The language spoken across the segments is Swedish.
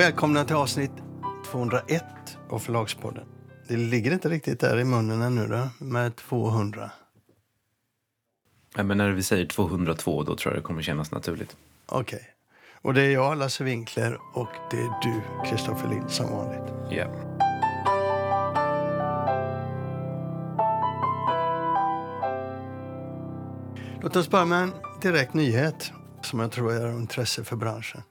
Välkomna till avsnitt 201 av Förlagspodden. Det ligger inte riktigt där i munnen ännu då, med 200. Ja, men när vi säger 202 då tror jag det kommer kännas naturligt. Okej. Okay. Och det är jag, Lasse Winkler, och det är du, Kristoffer Lind, som vanligt. Ja. Låt oss börja med en direkt nyhet som jag tror är av intresse för branschen.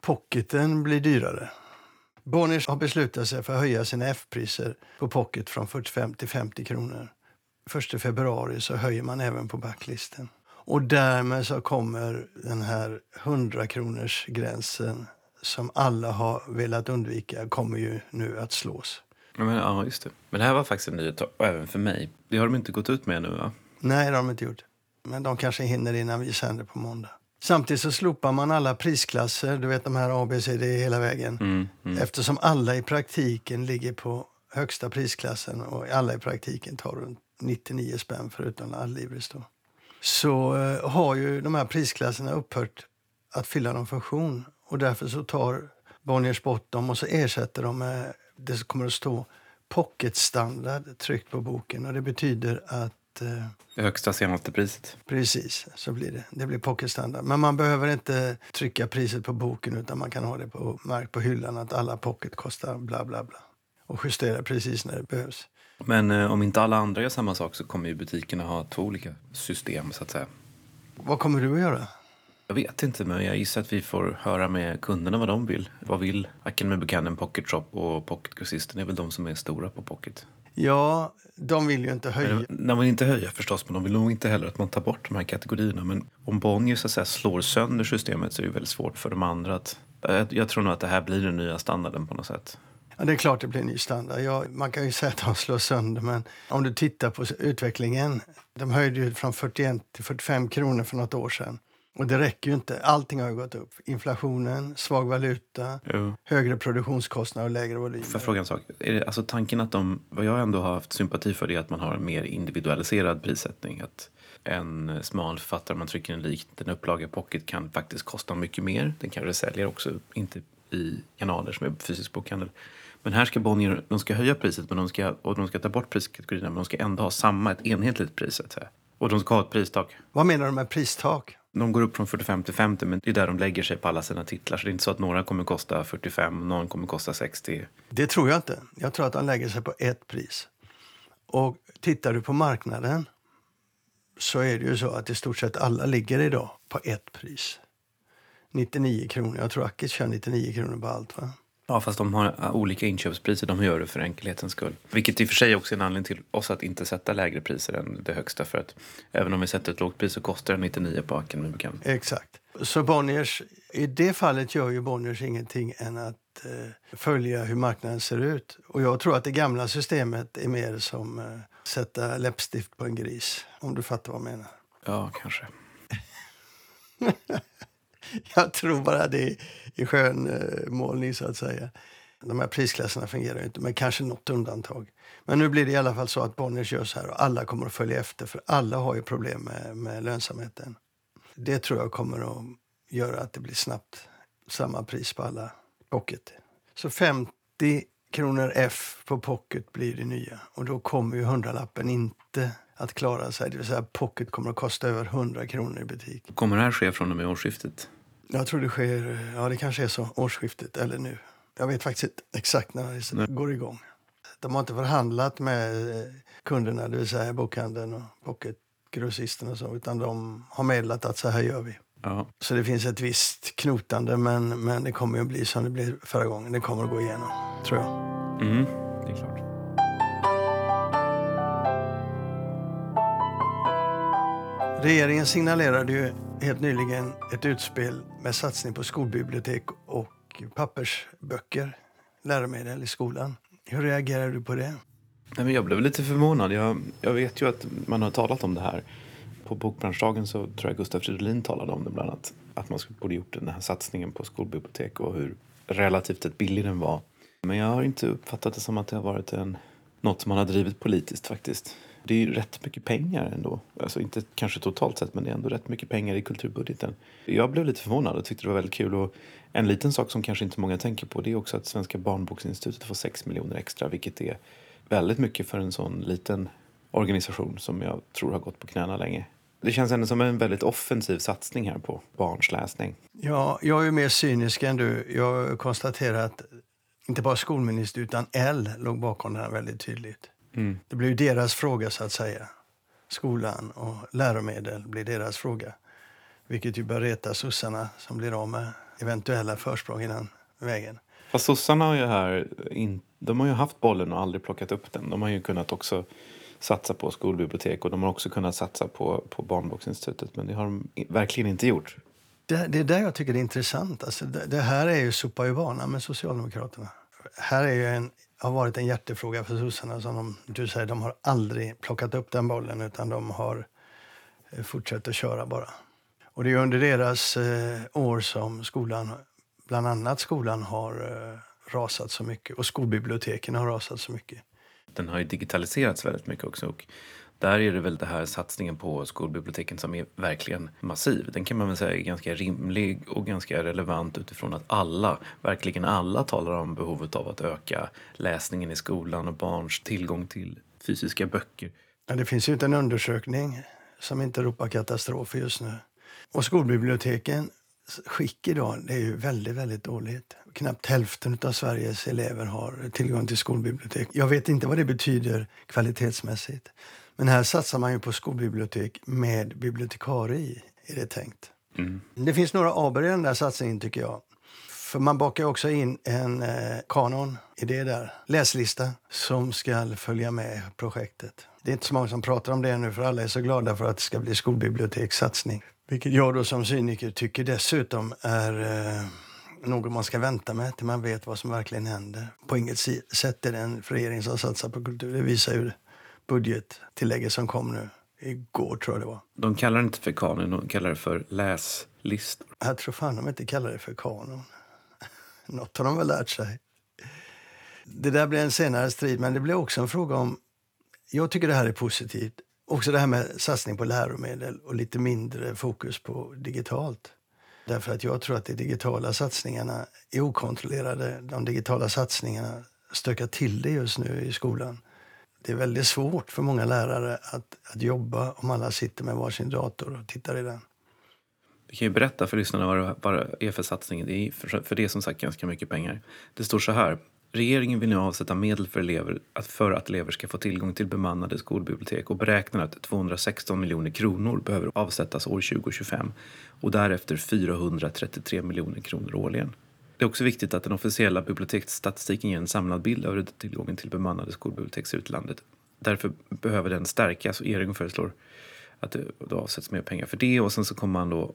Pocketen blir dyrare. Bonniers har beslutat sig för att höja sina F-priser på pocket från 45 till 50 kronor. 1 februari så höjer man även på backlisten. Och därmed så kommer den här 100 kronors gränsen som alla har velat undvika kommer ju nu att slås. Ja, men, ja, just det. Men det här var faktiskt en nyhet även för mig. Det har de inte gått ut med nu va? Nej, det har de inte gjort. Men de kanske hinner innan vi sänder på måndag. Samtidigt så slopar man alla prisklasser, du vet de här A, B, C, D hela vägen. Mm, mm. Eftersom alla i praktiken ligger på högsta prisklassen och alla i praktiken tar runt 99 spänn förutom Adlibris då. Så eh, har ju de här prisklasserna upphört att fylla någon funktion och därför så tar Bonniers bort dem och så ersätter de med det som kommer att stå pocketstandard tryckt på boken och det betyder att Eh, det högsta senaste priset. Precis, så blir det. Det blir pocketstandard. Men man behöver inte trycka priset på boken utan man kan ha det på, märkt på hyllan att alla pocket kostar bla bla bla. Och justera precis när det behövs. Men eh, om inte alla andra gör samma sak så kommer ju butikerna ha två olika system så att säga. Vad kommer du att göra? Jag vet inte, men jag gissar att vi får höra med kunderna vad de vill. Vad vill Academy Buchanan, Pocket Shop och Pocket Grossisten är väl de som är stora på Pocket. Ja, de vill ju inte höja. De vill inte höja förstås, men de vill nog inte heller att man tar bort de här kategorierna. Men om Bonnier så att säga, slår sönder systemet så är det väldigt svårt för de andra att... Jag, jag tror nog att det här blir den nya standarden på något sätt. Ja, det är klart det blir en ny standard. Ja, man kan ju säga att de slår sönder, men om du tittar på utvecklingen. De höjde ju från 41 till 45 kronor för något år sedan. Och det räcker ju inte. Allting har ju gått upp. Inflationen, svag valuta, jo. högre produktionskostnader och lägre volymer. För fråga en sak. Är det, alltså tanken att de, vad jag ändå har haft sympati för det är att man har en mer individualiserad prissättning. Att en smal författare, man trycker en liten upplaga pocket kan faktiskt kosta mycket mer. Den kanske säljer också, inte i kanaler som är fysisk bokhandel. Men här ska Bonnier, de ska höja priset men de ska, och de ska ta bort priskategorierna men de ska ändå ha samma, ett enhetligt pris. Och de ska ha ett pristak. Vad menar du med pristak? De går upp från 45 till 50 men det är där de lägger sig på alla sina titlar. Så det är inte så att några kommer kosta 45 och någon kommer kosta 60. Det tror jag inte. Jag tror att de lägger sig på ett pris. Och tittar du på marknaden så är det ju så att i stort sett alla ligger idag på ett pris. 99 kronor. Jag tror Ackis kör 99 kronor på allt. Va? Ja, fast de har olika inköpspriser. De gör det för enkelhetens skull. Vilket i och för sig också är en anledning till oss att inte sätta lägre priser än det högsta. För att även om vi sätter ett lågt pris så kostar det 99 på Aken. Exakt. Så Bonniers, i det fallet gör ju Bonniers ingenting än att eh, följa hur marknaden ser ut. Och jag tror att det gamla systemet är mer som eh, sätta läppstift på en gris. Om du fattar vad jag menar. Ja, kanske. jag tror bara det är skönmålning. Eh, så att säga. De här prisklasserna fungerar ju inte, men kanske något undantag. Men nu blir det i alla fall så att Bonniers gör så här och alla kommer att följa efter för alla har ju problem med, med lönsamheten. Det tror jag kommer att göra att det blir snabbt samma pris på alla pocket. Så 50 kronor F på pocket blir det nya och då kommer ju hundralappen inte att klara sig. Det vill säga pocket kommer att kosta över 100 kronor i butik. Kommer det här ske från och med årsskiftet? Jag tror det sker, ja det kanske är så, årsskiftet eller nu. Jag vet faktiskt inte exakt när det Nej. går igång. De har inte förhandlat med eh, kunderna, det vill säga bokhandeln och pocketgrossisten och så, utan de har meddelat att så här gör vi. Ja. Så det finns ett visst knotande, men, men det kommer att bli som det blev förra gången. Det kommer att gå igenom, tror jag. Mm, det är klart. Regeringen signalerade ju helt nyligen ett utspel med satsning på skolbibliotek och pappersböcker, läromedel i skolan. Hur reagerar du på det? Nej, men jag blev lite förvånad. Jag, jag vet ju att man har talat om det här. På Bokbranschdagen så tror jag Gustav Fridolin talade om det bland annat. Att man borde gjort den här satsningen på skolbibliotek och hur relativt sett billig den var. Men jag har inte uppfattat det som att det har varit en, något som man har drivit politiskt faktiskt. Det är ju rätt mycket pengar ändå. Alltså inte kanske totalt sett, men det är ändå rätt mycket pengar i kulturbudgeten. Jag blev lite förvånad och tyckte det var väldigt kul. Och en liten sak som kanske inte många tänker på det är också att Svenska barnboksinstitutet får 6 miljoner extra, vilket är väldigt mycket för en sån liten organisation som jag tror har gått på knäna länge. Det känns ändå som en väldigt offensiv satsning här på barns läsning. Ja, jag är mer cynisk än du. Jag konstaterar att inte bara skolminister utan L låg bakom det här väldigt tydligt. Mm. Det blir deras fråga så att säga. Skolan och läromedel blir deras fråga. Vilket ju bör reta sossarna som blir av med eventuella försprång i den vägen. Fast sossarna har ju här, in, de har ju haft bollen och aldrig plockat upp den. De har ju kunnat också satsa på skolbibliotek och de har också kunnat satsa på, på Barnboksinstitutet. Men det har de verkligen inte gjort. Det, det är där jag tycker det är intressant. Alltså det, det här är ju sopa i vana med Socialdemokraterna. Här är ju en, har varit en hjärtefråga för sossarna. Som de, du säger, de har aldrig plockat upp den bollen utan de har eh, fortsatt att köra bara. Och det är under deras eh, år som skolan, bland annat skolan, har eh, rasat så mycket. Och skolbiblioteken har rasat så mycket. Den har ju digitaliserats väldigt mycket också. Och där är det väl den här satsningen på skolbiblioteken som är verkligen massiv. Den kan man väl säga är ganska rimlig och ganska relevant utifrån att alla, verkligen alla talar om behovet av att öka läsningen i skolan och barns tillgång till fysiska böcker. Ja, det finns ju inte en undersökning som inte ropar katastrof just nu. Och skolbiblioteken skick idag det är ju väldigt, väldigt dåligt. Knappt hälften av Sveriges elever har tillgång till skolbibliotek. Jag vet inte vad det betyder kvalitetsmässigt. Men här satsar man ju på skolbibliotek med bibliotekarie i, är det tänkt. Mm. Det finns några aber i den där satsningen tycker jag. För man bakar också in en eh, kanon i det där, läslista, som ska följa med projektet. Det är inte så många som pratar om det nu för alla är så glada för att det ska bli skolbibliotekssatsning. Vilket jag då som cyniker tycker dessutom är eh, något man ska vänta med till man vet vad som verkligen händer. På inget sätt är det en regering som satsar på kultur. Det visar ju budgettillägget som kom nu igår tror jag det var. De kallar det inte för kanon, de kallar det för läslistor. Jag tror fan de inte kallar det för kanon. Något har de väl lärt sig. Det där blir en senare strid, men det blir också en fråga om... Jag tycker det här är positivt. Också det här med satsning på läromedel och lite mindre fokus på digitalt. Därför att jag tror att de digitala satsningarna är okontrollerade. De digitala satsningarna stökar till det just nu i skolan. Det är väldigt svårt för många lärare att, att jobba om alla sitter med varsin dator och tittar i den. Vi kan ju berätta för lyssnarna vad det, vad det är för satsning. Det är för, för det är som sagt ganska mycket pengar. Det står så här. Regeringen vill nu avsätta medel för, elever, för att elever ska få tillgång till bemannade skolbibliotek och beräknar att 216 miljoner kronor behöver avsättas år 2025 och därefter 433 miljoner kronor årligen. Det är också viktigt att den officiella biblioteksstatistiken ger en samlad bild över tillgången till bemannade skolbibliotek i utlandet. Därför behöver den stärkas och regeringen föreslår att det avsätts mer pengar för det och sen så kommer man då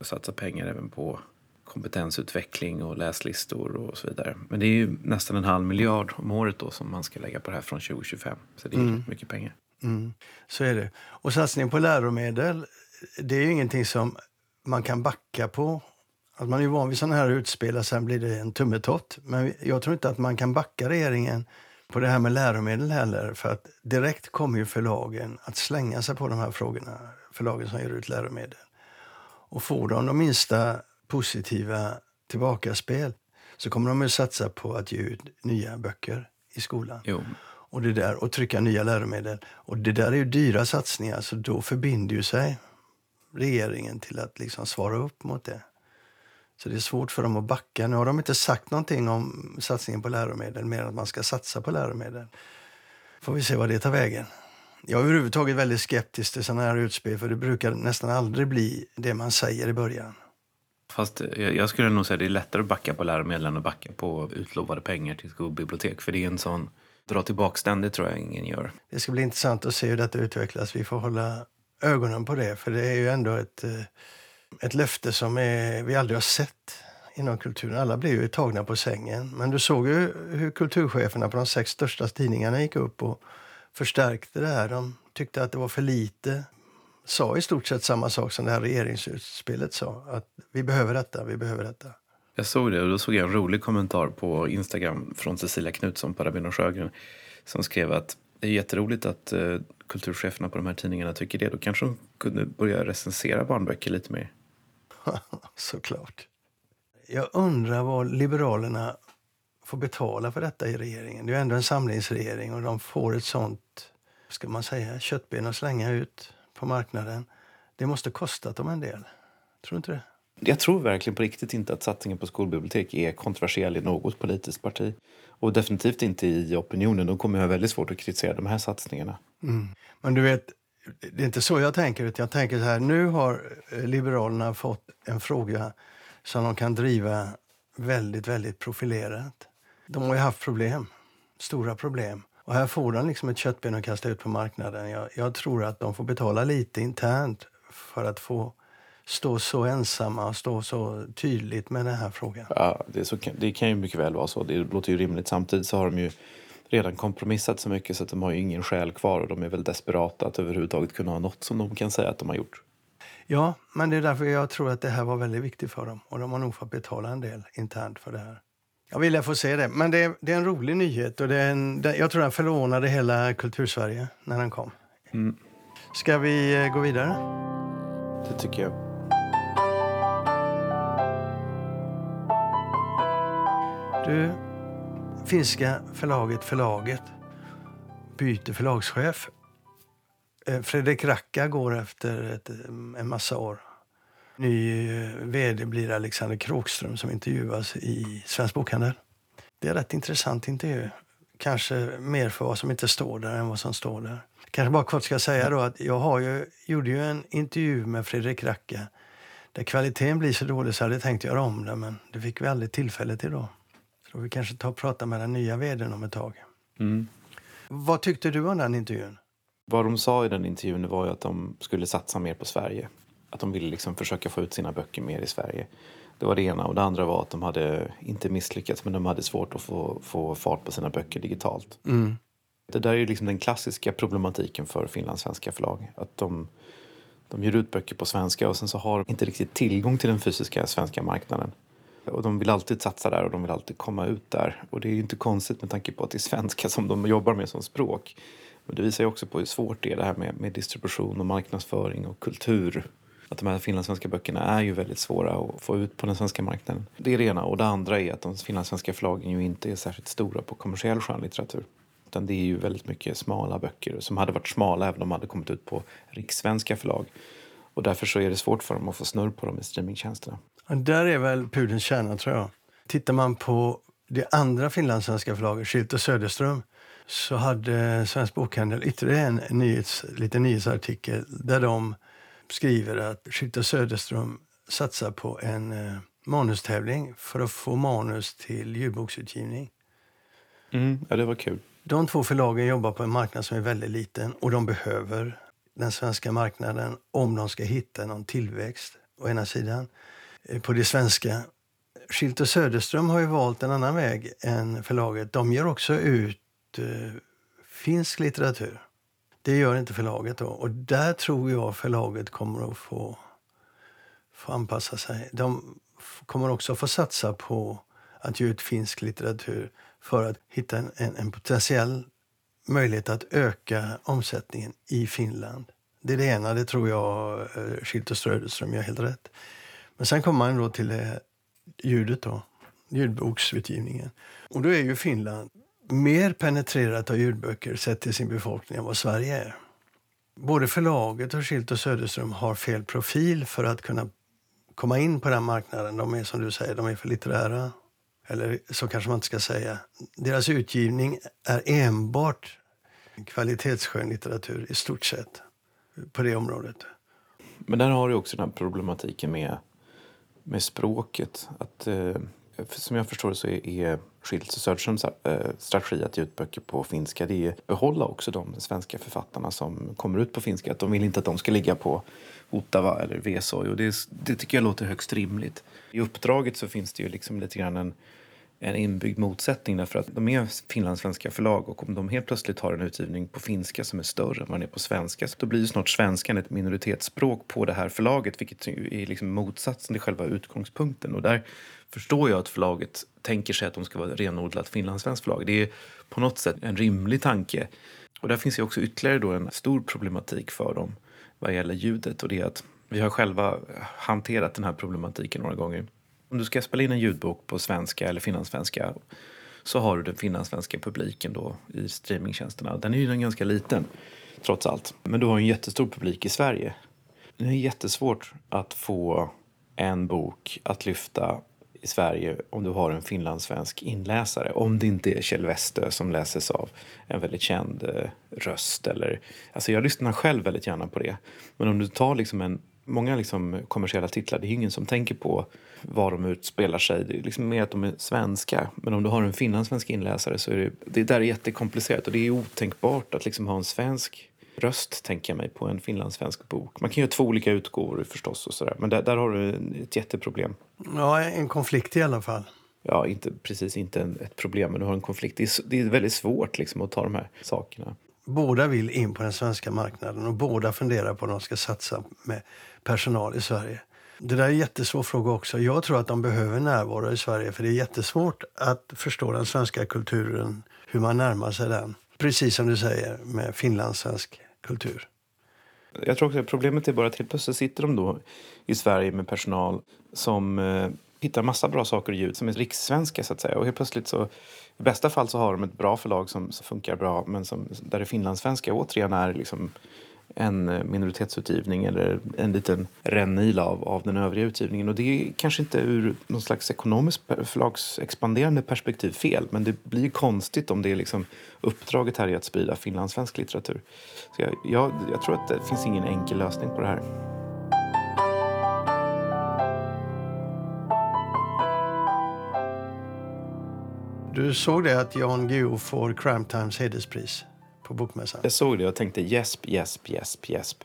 att satsa pengar även på kompetensutveckling och läslistor och så vidare. Men det är ju nästan en halv miljard om året då som man ska lägga på det här från 2025. Så det är mm. mycket pengar. Mm. Så är det. Och satsning på läromedel, det är ju ingenting som man kan backa på. Att man är van vid sådana här utspel och sen blir det en tummetott. Men jag tror inte att man kan backa regeringen på det här med läromedel heller. För att direkt kommer ju förlagen att slänga sig på de här frågorna. Förlagen som ger ut läromedel. Och får de de minsta positiva tillbakaspel så kommer de att satsa på att ge ut nya böcker i skolan. Jo. Och, det där, och trycka nya läromedel. Och det där är ju dyra satsningar, så då förbinder ju sig regeringen till att liksom svara upp mot det. Så det är svårt för dem att backa. Nu har de inte sagt någonting om satsningen på läromedel, mer än att man ska satsa på läromedel. Får vi se vad det tar vägen. Jag är överhuvudtaget väldigt skeptisk till sådana här utspel, för det brukar nästan aldrig bli det man säger i början. Fast jag skulle nog säga att det är lättare att backa på läromedel än att backa på utlovade pengar till skolbibliotek. För det är en sån, dra tillbaks den, det tror jag ingen gör. Det ska bli intressant att se hur detta utvecklas. Vi får hålla ögonen på det, för det är ju ändå ett, eh, ett löfte som är, vi aldrig har sett inom kulturen. Alla blev ju tagna på sängen. Men du såg ju hur kulturcheferna på de sex största tidningarna gick upp och förstärkte det här. De tyckte att det var för lite sa i stort sett samma sak som det här regeringsutspelet sa. Att vi behöver detta, vi behöver detta. Jag såg det och då såg jag en rolig kommentar på Instagram från Cecilia Knutsson på Rabin och Sjögren som skrev att Det är jätteroligt att eh, kulturcheferna på de här tidningarna tycker det. Då kanske de kunde börja recensera barnböcker lite mer. Såklart. Jag undrar vad Liberalerna får betala för detta i regeringen. Det är ändå en samlingsregering och de får ett sånt, ska man säga, köttben att slänga ut på marknaden. Det måste kostat dem en del. Tror du inte det? Jag tror verkligen på riktigt inte att satsningen på skolbibliotek är kontroversiell i något politiskt parti. Och definitivt inte i opinionen. De kommer ha väldigt svårt att kritisera de här satsningarna. Mm. Men du vet, det är inte så jag tänker. Utan jag tänker så här, nu har eh, Liberalerna fått en fråga som de kan driva väldigt, väldigt profilerat. De har ju haft problem, stora problem. Och här får de liksom ett köttben att kasta ut på marknaden. Jag, jag tror att de får betala lite internt för att få stå så ensamma och stå så tydligt med den här frågan. Ja, det, så, det kan ju mycket väl vara så. Det låter ju rimligt. Samtidigt så har de ju redan kompromissat så mycket så att de har ju ingen själ kvar och de är väl desperata att överhuvudtaget kunna ha något som de kan säga att de har gjort. Ja, men det är därför jag tror att det här var väldigt viktigt för dem och de har nog fått betala en del internt för det här. Jag vill få se det, men det är, det är en rolig nyhet och det är en, det, jag tror den förvånade hela kultursverige när den kom. Mm. Ska vi eh, gå vidare? Det tycker jag. Du, finska förlaget Förlaget byter förlagschef. Eh, Fredrik Racka går efter ett, mm, en massa år. Ny eh, vd blir Alexander Kråkström som intervjuas i Svensk Bokhandel. Det är en rätt intressant intervju. Kanske mer för vad som inte står där än vad som står där. Kanske bara kort ska säga då att jag har ju, gjorde ju en intervju med Fredrik Racka där kvaliteten blir så dålig så hade jag tänkt göra om det men det fick vi aldrig tillfälle till då. Så vi kanske ta och prata med den nya vdn om ett tag. Mm. Vad tyckte du om den intervjun? Vad de sa i den intervjun var att de skulle satsa mer på Sverige. Att de ville liksom försöka få ut sina böcker mer i Sverige. Det var det ena. Och det andra var att de hade inte misslyckats men de hade svårt att få, få fart på sina böcker digitalt. Mm. Det där är liksom den klassiska problematiken för finlandssvenska förlag. Att de, de ger ut böcker på svenska och sen så har de inte riktigt tillgång till den fysiska svenska marknaden. Och de vill alltid satsa där och de vill alltid komma ut där. Och det är ju inte konstigt med tanke på att det är svenska som de jobbar med som språk. Men det visar ju också på hur svårt det är det här med, med distribution och marknadsföring och kultur. Att de här finlandssvenska böckerna är ju väldigt svåra att få ut på den svenska marknaden. Det är det ena. Och det andra är att de finlandssvenska förlagen ju inte är särskilt stora på kommersiell skönlitteratur. Utan det är ju väldigt mycket smala böcker som hade varit smala även om de hade kommit ut på rikssvenska förlag. Och därför så är det svårt för dem att få snurr på dem i streamingtjänsterna. Där är väl pudelns kärna, tror jag. Tittar man på det andra finlandssvenska förlaget, Schilt och Söderström, så hade Svensk Bokhandel ytterligare en nyhets, liten nyhetsartikel där de skriver att Schilt och Söderström satsar på en eh, manustävling för att få manus till ljudboksutgivning. Mm, ja, det var kul. De två förlagen jobbar på en marknad som är väldigt liten och de behöver den svenska marknaden om de ska hitta någon tillväxt å ena sidan. Eh, på det svenska. Schilt och Söderström har ju valt en annan väg än förlaget. De ger också ut eh, finsk litteratur. Det gör inte förlaget. då. Och där tror jag förlaget kommer att få, få anpassa sig. De kommer också få satsa på att ge ut finsk litteratur för att hitta en, en, en potentiell möjlighet att öka omsättningen i Finland. Det är det ena, det tror jag eh, Schilt och Söderström gör helt rätt. Men sen kommer man då till eh, ljudet då, ljudboksutgivningen. Och då är ju Finland mer penetrerat av ljudböcker sett till sin befolkning än vad Sverige är. Både förlaget och Schilt och Söderström har fel profil för att kunna komma in på den marknaden. De är som du säger, de är för litterära. Eller så kanske man inte ska säga. Deras utgivning är enbart kvalitetsskön litteratur i stort sett på det området. Men där har du också den här problematiken med med språket. Att, eh, som jag förstår det så är, är Schilds och Söderströms eh, strategi att ge ut böcker på finska det är att behålla också de svenska författarna som kommer ut på finska. Att de vill inte att de ska ligga på Ottawa eller Vesoy och det, det tycker jag låter högst rimligt. I uppdraget så finns det ju liksom lite grann en en inbyggd motsättning därför att de är finlandssvenska förlag och om de helt plötsligt har en utgivning på finska som är större än vad den är på svenska så då blir ju snart svenskan ett minoritetsspråk på det här förlaget vilket är liksom motsatsen till själva utgångspunkten och där förstår jag att förlaget tänker sig att de ska vara renodlat finlandssvenskt förlag. Det är på något sätt en rimlig tanke Och där finns ju också ytterligare då en stor problematik för dem vad gäller ljudet och det är att vi har själva hanterat den här problematiken några gånger. Om du ska spela in en ljudbok på svenska eller finlandssvenska så har du den finlandssvenska publiken då i streamingtjänsterna. Den är ju ganska liten trots allt. Men du har en jättestor publik i Sverige. Det är jättesvårt att få en bok att lyfta i Sverige om du har en finlandssvensk inläsare. Om det inte är Kjell Westö som läses av en väldigt känd eh, röst. Eller, alltså jag lyssnar själv väldigt gärna på det. Men om du tar liksom en, många liksom kommersiella titlar, det är ingen som tänker på var de utspelar sig. Det är liksom mer att de är svenska. Men om du har en finlandssvensk inläsare så är det, det där är jättekomplicerat och det är otänkbart att liksom ha en svensk röst, tänker jag mig, på en finlandssvensk bok. Man kan göra två olika utgåvor förstås, och sådär. men där, där har du ett jätteproblem. Ja, en konflikt i alla fall. Ja, inte, precis inte en, ett problem, men du har en konflikt. Det är, det är väldigt svårt liksom, att ta de här sakerna. Båda vill in på den svenska marknaden och båda funderar på om de ska satsa med personal i Sverige. Det där är en jättesvår fråga också. Jag tror att de behöver närvaro i Sverige för det är jättesvårt att förstå den svenska kulturen, hur man närmar sig den. Precis som du säger med finlandssvensk kultur. Jag tror också att problemet är bara att helt plötsligt sitter de då i Sverige med personal som eh, hittar massa bra saker i ljud som är rikssvenska så att säga. Och helt plötsligt så i bästa fall så har de ett bra förlag som, som funkar bra men som, där det finlandssvenska återigen är liksom en minoritetsutgivning eller en liten rännil av, av den övriga utgivningen. Och det är kanske inte ur någon slags ekonomiskt förlagsexpanderande perspektiv fel men det blir konstigt om det är liksom uppdraget här är att sprida finlandssvensk litteratur. Så jag, jag, jag tror att det finns ingen enkel lösning på det här. Du såg det att Jan Guillou får Crime Times hederspris? på Bokmässan. Jag såg det och tänkte gäsp, gäsp, gäsp, gäsp.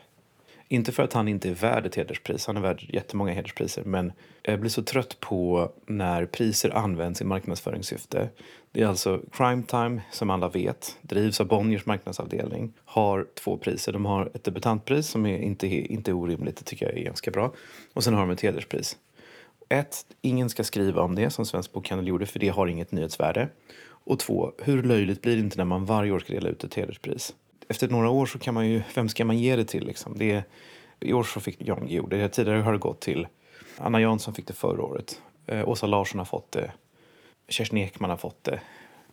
Inte för att han inte är värd ett hederspris, han är värd jättemånga hederspriser, men jag blir så trött på när priser används i marknadsföringssyfte. Det är alltså Crime Time, som alla vet, drivs av Bonniers marknadsavdelning, har två priser. De har ett debutantpris som är inte, inte är orimligt, det tycker jag är ganska bra. Och sen har de ett hederspris. Ett, ingen ska skriva om det som Svensk Bokhandel gjorde för det har inget nyhetsvärde. Och två, hur löjligt blir det inte när man varje år ska dela ut ett hederspris? Efter några år så kan man ju, vem ska man ge det till liksom? Det, I år så fick Jan Guillou det. Tidigare har det gått till Anna Jansson fick det förra året. Eh, Åsa Larsson har fått det. Kerstin Ekman har fått det.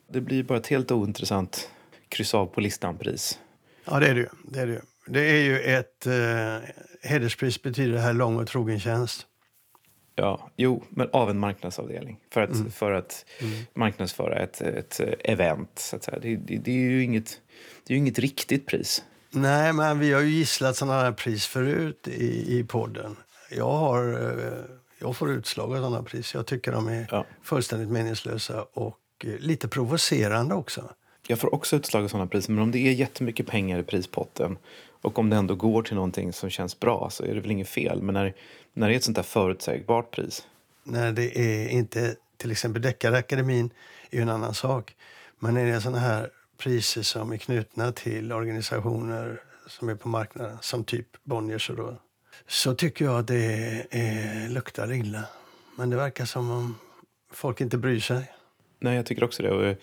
Det blir bara ett helt ointressant kryss av på listan-pris. Ja, det är det ju. Det är, det. Det är ju ett... Eh, hederspris betyder det här lång och trogen tjänst. Ja, jo, men av en marknadsavdelning för att, mm. för att mm. marknadsföra ett, ett event. Så att säga. Det, det, det, är ju inget, det är inget riktigt pris. Nej, men vi har ju gisslat sådana här pris förut i, i podden. Jag, har, eh, jag får utslag av sådana pris. Jag tycker de är ja. fullständigt meningslösa och eh, lite provocerande också. Jag får också utslag av sådana priser, men om det är jättemycket pengar i prispotten och om det ändå går till någonting som känns bra så är det väl inget fel. Men när, när det är ett sånt där förutsägbart pris? När det är inte, till exempel Deckarakademin är ju en annan sak. Men när det är såna här priser som är knutna till organisationer som är på marknaden, som typ Bonniers och då, så tycker jag att det är, luktar illa. Men det verkar som om folk inte bryr sig. Nej, jag tycker också det.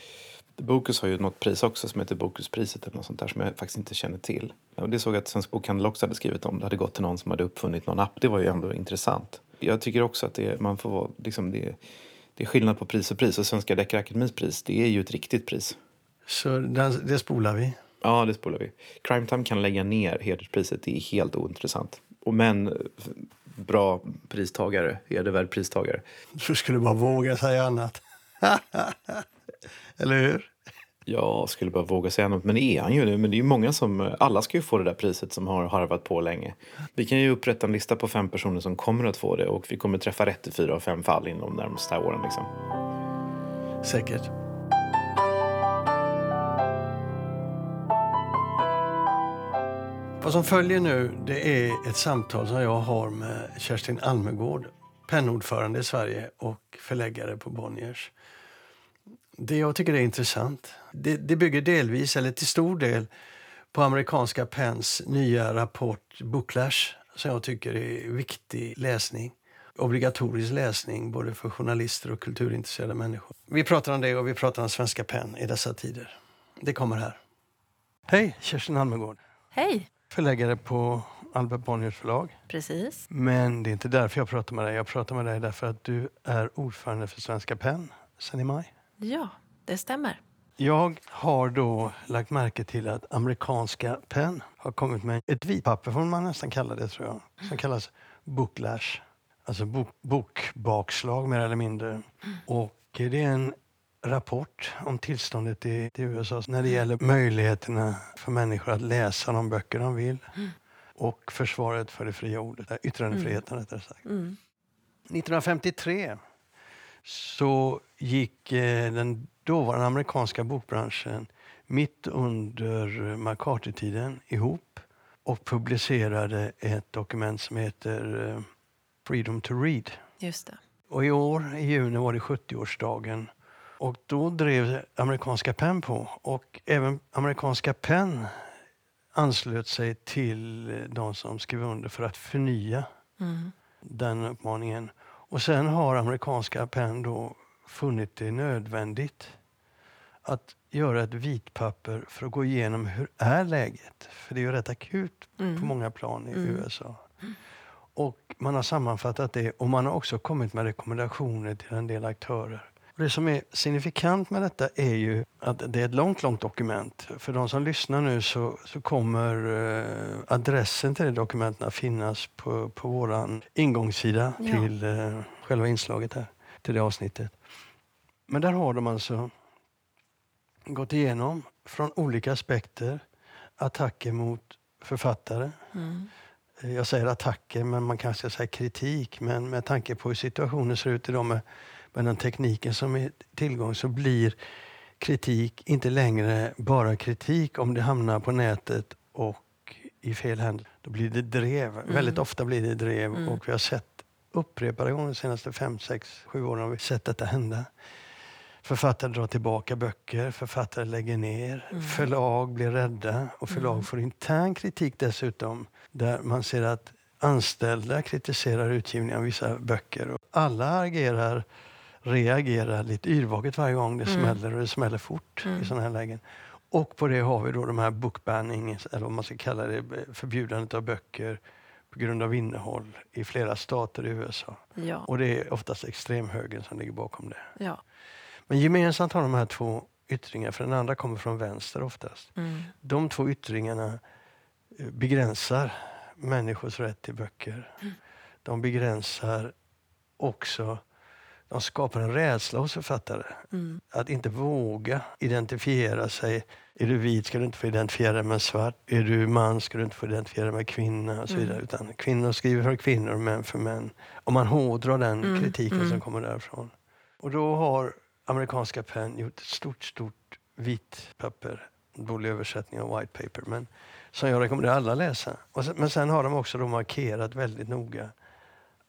Bokus har ju något pris också som heter Bokuspriset eller något sånt där som jag faktiskt inte känner till. Och det såg jag att Svensk Bokhandel också hade skrivit om. Det hade gått till någon som hade uppfunnit någon app. Det var ju ändå intressant. Jag tycker också att det, man får vara, liksom det, det är skillnad på pris och pris. Och Svenska Deckarakademins pris, det är ju ett riktigt pris. Så det, det spolar vi? Ja, det spolar vi. Crime Time kan lägga ner hederspriset. Det är helt ointressant. Och men bra pristagare, hedervärd pristagare. Du skulle bara våga säga annat. Eller hur? Jag skulle bara våga säga något, men det är han ju. Men det är ju många som, alla ska ju få det där priset som har harvat på länge. Vi kan ju upprätta en lista på fem personer som kommer att få det och vi kommer träffa rätt i fyra av fem fall inom de närmaste åren. Liksom. Säkert. Vad som följer nu det är ett samtal som jag har med Kerstin Almegård, pennordförande i Sverige och förläggare på Bonniers. Det jag tycker är intressant, det, det bygger delvis, eller till stor del, på amerikanska Penns nya rapport Booklash som jag tycker är viktig läsning. Obligatorisk läsning både för journalister och kulturintresserade människor. Vi pratar om det och vi pratar om svenska Penn i dessa tider. Det kommer här. Hej, Kerstin Almegård. Hej! Förläggare på Albert Bonniers förlag. Precis. Men det är inte därför jag pratar med dig. Jag pratar med dig därför att du är ordförande för Svenska PEN sen i maj. Ja, det stämmer. Jag har då lagt märke till att amerikanska PEN har kommit med ett vitpapper, får man nästan kalla det, tror jag, som kallas Booklash. Alltså bok, bokbakslag mer eller mindre. Och det är en rapport om tillståndet i, i USA när det gäller möjligheterna för människor att läsa de böcker de vill och försvaret för det fria ordet, yttrandefriheten rättare sagt. 1953 så gick eh, den dåvarande amerikanska bokbranschen mitt under McCarthy-tiden ihop och publicerade ett dokument som heter eh, Freedom to Read. Just det. Och i år, i juni, var det 70-årsdagen. Och då drev amerikanska PEN på. Och även amerikanska PEN anslöt sig till de som skrev under för att förnya Mm. den uppmaningen. Och sen har amerikanska PEN då funnit det nödvändigt att göra ett vitpapper för att gå igenom hur är läget. För det är ju rätt akut på många plan i USA. Och man har sammanfattat det och man har också kommit med rekommendationer till en del aktörer. Och det som är signifikant med detta är ju att det är ett långt, långt dokument. För de som lyssnar nu så, så kommer eh, adressen till det dokumentet att finnas på, på vår ingångssida Ja. till eh, själva inslaget här, till det avsnittet. Men där har de alltså gått igenom från olika aspekter attacker mot författare. Mm. Eh, Jag säger attacker, men man kanske ska säga kritik. Men med tanke på hur situationen ser ut idag med, med den tekniken som är tillgång så blir kritik inte längre bara kritik om det hamnar på nätet och i fel händer. Då blir det drev. Väldigt ofta blir det drev och vi har sett upprepade gånger de senaste fem, sex, sju åren har vi sett detta hända. Författare drar tillbaka böcker, författare lägger ner, förlag blir rädda och förlag får intern kritik dessutom där man ser att anställda kritiserar utgivningen av vissa böcker. Och alla agerar, reagerar lite yrvaket varje gång det smäller och det smäller fort i sådana här lägen. Och på det har vi då de här bookbanning, eller vad man ska kalla det, förbjudandet av böcker på grund av innehåll i flera stater i USA. Ja. Och det är oftast extremhögern som ligger bakom det. ja. Men gemensamt har de här två yttringar, för den andra kommer från vänster oftast. Mm. De två yttringarna eh, begränsar människors rätt till böcker. De begränsar också, de skapar en rädsla hos författare. Mm. Att inte våga identifiera sig. Är du vit ska du inte få identifiera dig med svart. Är du man ska du inte få identifiera dig med kvinna och så vidare. Utan kvinnor skriver för kvinnor och män för män. Om man hårdrar den kritiken som kommer därifrån. Och då har amerikanska PEN gjort ett stort, stort vitt papper. En dålig översättning av white paper. Men som jag rekommenderar alla att läsa. Men sen har de också då markerat väldigt noga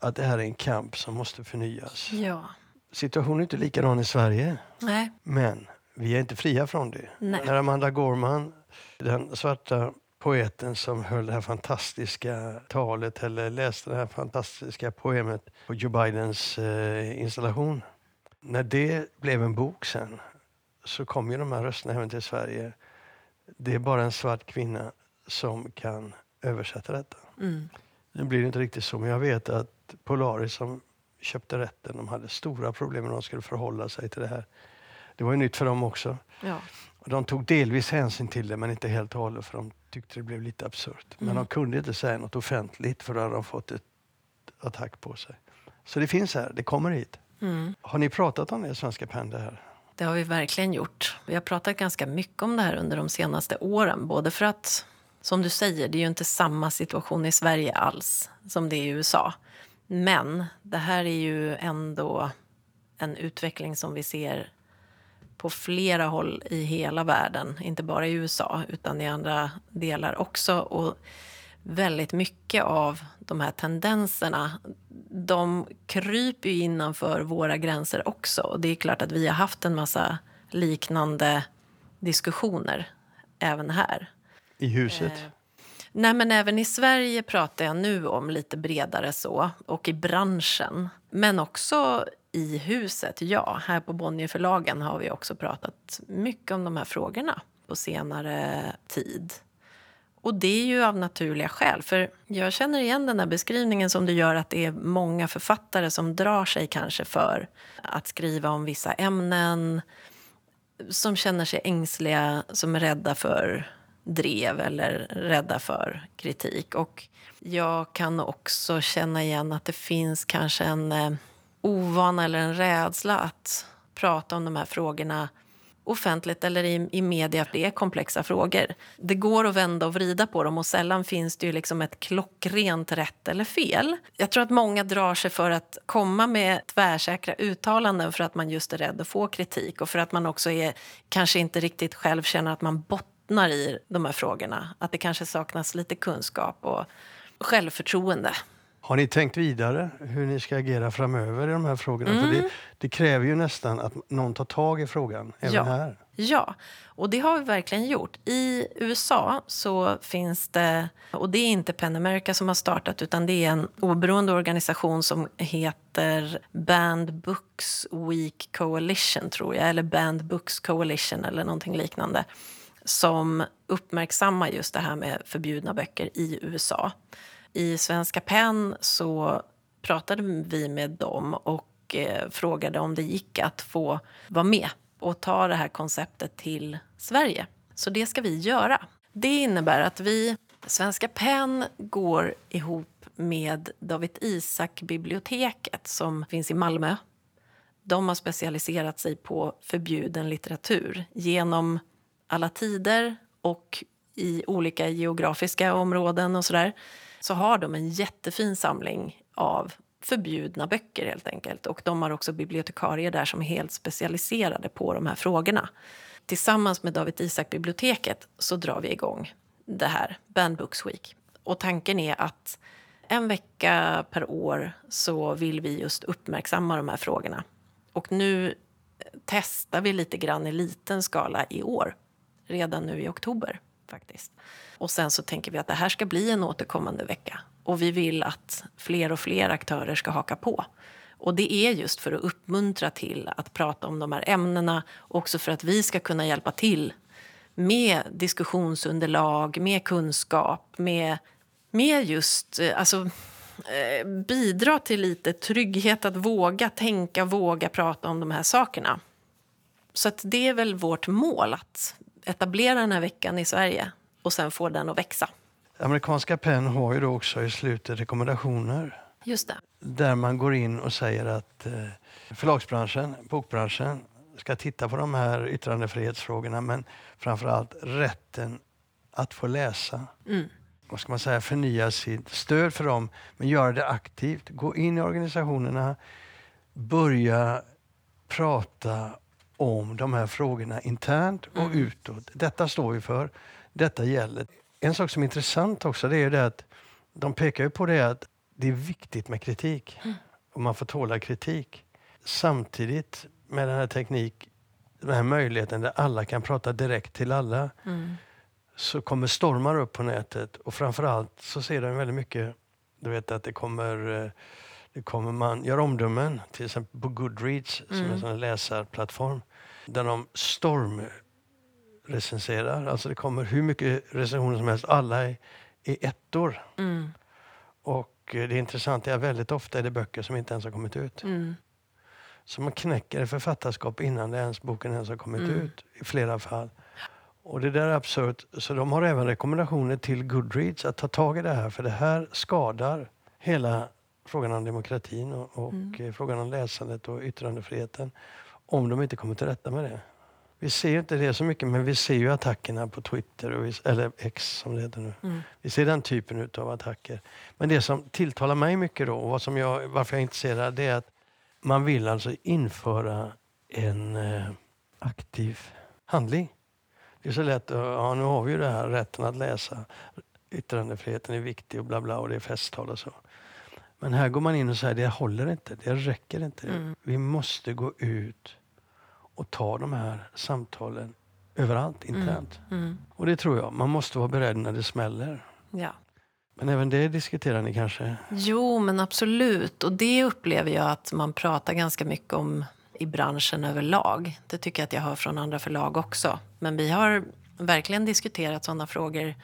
att det här är en kamp som måste förnyas. ja. Situationen är inte likadan i Sverige. Nej. Men vi är inte fria från det. Nej. När Amanda Gorman, den svarta poeten som höll det här fantastiska talet eller läste det här fantastiska poemet på Joe Bidens eh, installation. När det blev en bok sen så kom ju de här rösterna även till Sverige. Det är bara en svart kvinna som kan översätta detta. Mm. Nu blir det inte riktigt så, men jag vet att Polaris som köpte rätten, de hade stora problem när de skulle förhålla sig till det här. Det var ju nytt för dem också. Ja. Och de tog delvis hänsyn till det, men inte helt och hållet för de tyckte det blev lite absurt. Men de kunde inte säga något offentligt för då hade de fått ett attack på sig. Så det finns här, det kommer hit. Mm. Har ni pratat om det, Svenska PEN, det här? Det har vi verkligen gjort. Vi har pratat ganska mycket om det här under de senaste åren. Både för att, som du säger, det är ju inte samma situation i Sverige alls som det är i USA. Men det här är ju ändå en utveckling som vi ser på flera håll i hela världen. Inte bara i USA, utan i andra delar också. Och väldigt mycket av de här tendenserna de kryper ju innanför våra gränser också. Och det är klart att vi har haft en massa liknande diskussioner även här. I huset? Eh, Nej, men även i Sverige pratar jag nu om lite bredare så, och i branschen. Men också i huset, ja. Här på Bonnierförlagen har vi också pratat mycket om de här frågorna. på senare tid. Och det är ju av naturliga skäl. För jag känner igen den här beskrivningen som du gör att det är många författare som drar sig kanske för att skriva om vissa ämnen som känner sig ängsliga, som är rädda för drev eller rädda för kritik. Och jag kan också känna igen att det finns kanske en eh, ovana eller en rädsla att prata om de här frågorna offentligt eller i, i media. Det är komplexa frågor. Det går att vända och vrida på dem och sällan finns det ju liksom ett klockrent rätt eller fel. Jag tror att många drar sig för att komma med tvärsäkra uttalanden för att man just är rädd att få kritik och för att man också är, kanske inte riktigt själv känner att man bottnar i de här frågorna. Att det kanske saknas lite kunskap och självförtroende. Har ni tänkt vidare hur ni ska agera framöver i de här frågorna? Mm. För det, mm. det, kräver ju nästan att någon tar tag i frågan, även ja. här. Ja, och det har vi verkligen gjort. I USA så finns det, och det är inte Pen America som har startat utan det är en oberoende organisation som heter Banned Books Week Coalition, tror jag, eller Banned Books Coalition eller någonting liknande som uppmärksammar just det här med förbjudna böcker i USA. I Svenska PEN så pratade vi med dem och eh, frågade om det gick att få vara med och ta det här konceptet till Sverige. Så det ska vi göra. Det innebär att vi, Svenska PEN, går ihop med David Isak-biblioteket som finns i Malmö. De har specialiserat sig på förbjuden litteratur genom alla tider och i olika geografiska områden och sådär så har de en jättefin samling av förbjudna böcker helt enkelt. Och de har också bibliotekarier där som är helt specialiserade på de här frågorna. Tillsammans med David Isak-biblioteket så drar vi igång det här, Band Books Week. Och tanken är att en vecka per år så vill vi just uppmärksamma de här frågorna. Och nu testar vi lite grann i liten skala i år, redan nu i oktober faktiskt. Och sen så tänker vi att det här ska bli en återkommande vecka. Och vi vill att fler och fler aktörer ska haka på. Och det är just för att uppmuntra till att prata om de här ämnena. Också för att vi ska kunna hjälpa till med diskussionsunderlag, med kunskap, med, med just... Eh, alltså, eh, bidra till lite trygghet att våga tänka, våga prata om de här sakerna. Så det är väl vårt mål att etablera den här veckan i Sverige och sen få den att växa. Amerikanska PEN har ju då också i slutet rekommendationer. Just det. Där man går in och säger att eh, förlagsbranschen, bokbranschen ska titta på de här yttrandefrihetsfrågorna men framför allt rätten att få läsa. Mm. Vad ska man säga, förnya sitt stöd för dem, men göra det aktivt. Gå in i organisationerna, börja prata om de här frågorna internt och mm. utåt. Detta står vi för. Detta gäller. En sak som är intressant också det är det att de pekar på det att det är viktigt med kritik. Mm. Och man får tåla kritik. Samtidigt med den här teknik, den här möjligheten där alla kan prata direkt till alla. Mm. Så kommer stormar upp på nätet och framförallt så ser de väldigt mycket, du vet att det kommer eh, det kommer man gör omdömen, till exempel på Goodreads mm. som är en mm. läsarplattform där de stormrecenserar. Alltså det kommer hur mycket recensioner som helst. Alla är, är ettor. Mm. Och eh, det intressanta är att väldigt ofta är det böcker som inte ens har kommit ut. Mm. Så man knäcker författarskap innan det ens, boken ens har kommit mm. ut i flera fall. Och det där är absurt. Så de har även rekommendationer till Goodreads att ta tag i det här för det här skadar hela frågan om demokratin och, och mm. Eh, frågan om läsandet och yttrandefriheten om de inte kommer till rätta med det. Vi ser inte det så mycket, men vi ser ju attackerna på Twitter, vi, eller X som det heter nu. Mm. Vi ser den typen av attacker. Men det som tilltalar mig mycket då, och vad som jag, varför jag är intresserad, det är att man vill alltså införa en eh, aktiv handling. Det är så lätt, ja nu har vi ju det här rätten att läsa, yttrandefriheten är viktig och bla bla och det är festtal och så. Men här går man in och säger det håller inte, det räcker inte. Mm. Vi måste gå ut och ta de här samtalen överallt internt. Mm. Mm. Och det tror jag, man måste vara beredd när det smäller. Ja. Men även det diskuterar ni kanske? Jo, men absolut. Och det upplever jag att man pratar ganska mycket om i branschen överlag. Det tycker jag att jag hör från andra förlag också. Men vi har verkligen diskuterat sådana frågor.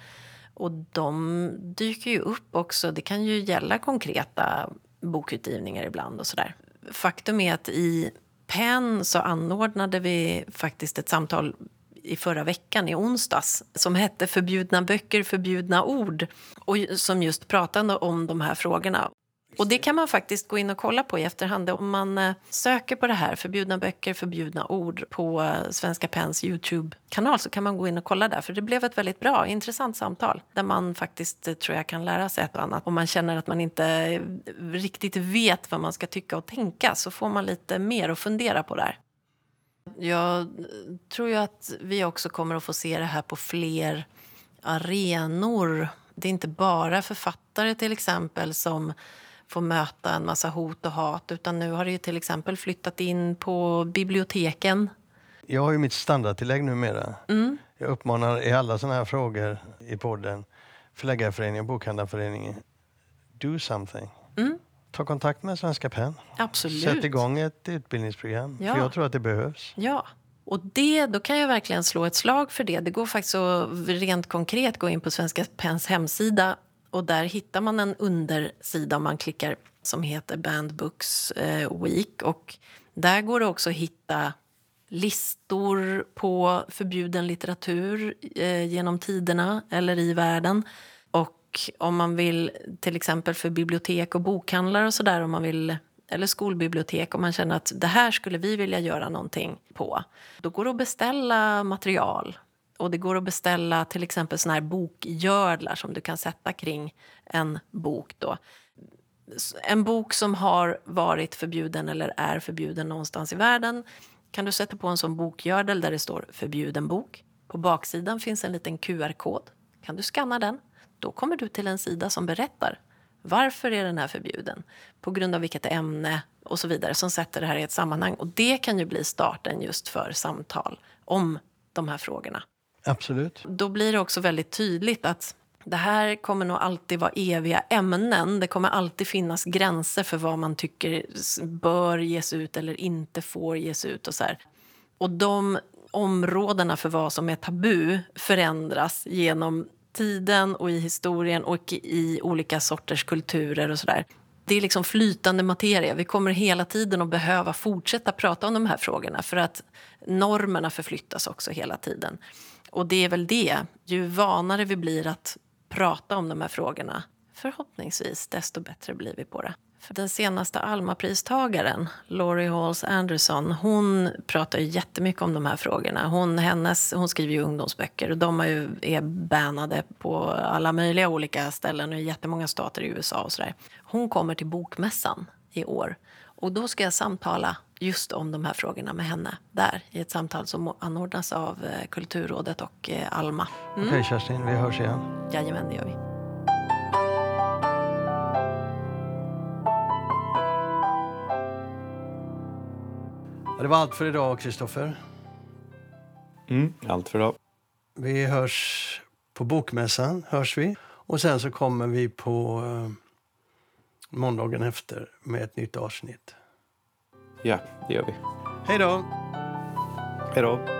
Och de dyker ju upp också. Det kan ju gälla konkreta bokutgivningar ibland och sådär. Faktum är att i PEN så anordnade vi faktiskt ett samtal i förra veckan, i onsdags som hette Förbjudna böcker, förbjudna ord och som just pratade om de här frågorna. Och det kan man faktiskt gå in och kolla på i efterhand. Om man eh, söker på det här, förbjudna böcker, förbjudna ord på eh, Svenska Pens Youtube-kanal så kan man gå in och kolla där. För det blev ett väldigt bra, intressant samtal där man faktiskt eh, tror jag kan lära sig ett och annat. Om man känner att man inte riktigt vet vad man ska tycka och tänka så får man lite mer att fundera på där. Jag tror ju att vi också kommer att få se det här på fler arenor. Det är inte bara författare till exempel som får möta en massa hot och hat. Utan nu har det ju till exempel flyttat in på biblioteken. Jag har ju mitt standardtillägg numera. Mm. Jag uppmanar i alla sådana här frågor i podden Förläggarföreningen och Bokhandlarföreningen. Do something. Mm. Ta kontakt med Svenska PEN. Absolut. Sätt igång ett utbildningsprogram. Ja. För jag tror att det behövs. Ja. Och det, då kan jag verkligen slå ett slag för det. Det går faktiskt att rent konkret gå in på Svenska PENs hemsida och där hittar man en undersida om man klickar som heter Band Books eh, Week. Och där går det också att hitta listor på förbjuden litteratur eh, genom tiderna eller i världen. Och om man vill, till exempel för bibliotek och bokhandlar och sådär, om man vill eller skolbibliotek om man känner att det här skulle vi vilja göra någonting på. Då går det att beställa material och det går att beställa till exempel såna här bokgördlar som du kan sätta kring en bok. Då. En bok som har varit förbjuden eller är förbjuden någonstans i världen kan du sätta på en sån bokgördel där det står förbjuden bok. På baksidan finns en liten QR-kod. Kan du skanna den? Då kommer du till en sida som berättar varför är den här förbjuden, på grund av vilket ämne och så vidare som sätter det här i ett sammanhang. Och det kan ju bli starten just för samtal om de här frågorna. Absolut. Då blir det också väldigt tydligt att det här kommer nog alltid vara eviga ämnen. Det kommer alltid finnas gränser för vad man tycker bör ges ut eller inte får ges ut. Och, så här. och de områdena för vad som är tabu förändras genom tiden och i historien och i olika sorters kulturer och sådär. Det är liksom flytande materia. Vi kommer hela tiden att behöva fortsätta prata om de här frågorna för att normerna förflyttas också hela tiden. Och det är väl det, ju vanare vi blir att prata om de här frågorna förhoppningsvis, desto bättre blir vi på det. För den senaste Alma-pristagaren, Laurie Halls Anderson, hon pratar ju jättemycket om de här frågorna. Hon, hennes, hon skriver ju ungdomsböcker och de är, ju, är bannade på alla möjliga olika ställen och i jättemånga stater i USA och sådär. Hon kommer till Bokmässan i år och då ska jag samtala just om de här frågorna med henne där i ett samtal som anordnas av eh, Kulturrådet och eh, Alma. Mm. Okej okay, Kerstin, vi hörs igen. Jajamän, det gör vi. Ja, det var allt för idag, Kristoffer. Mm, allt för idag. Vi hörs på Bokmässan, hörs vi. Och sen så kommer vi på eh, måndagen efter med ett nytt avsnitt. Ja, det gör vi. Hej då! Hej då!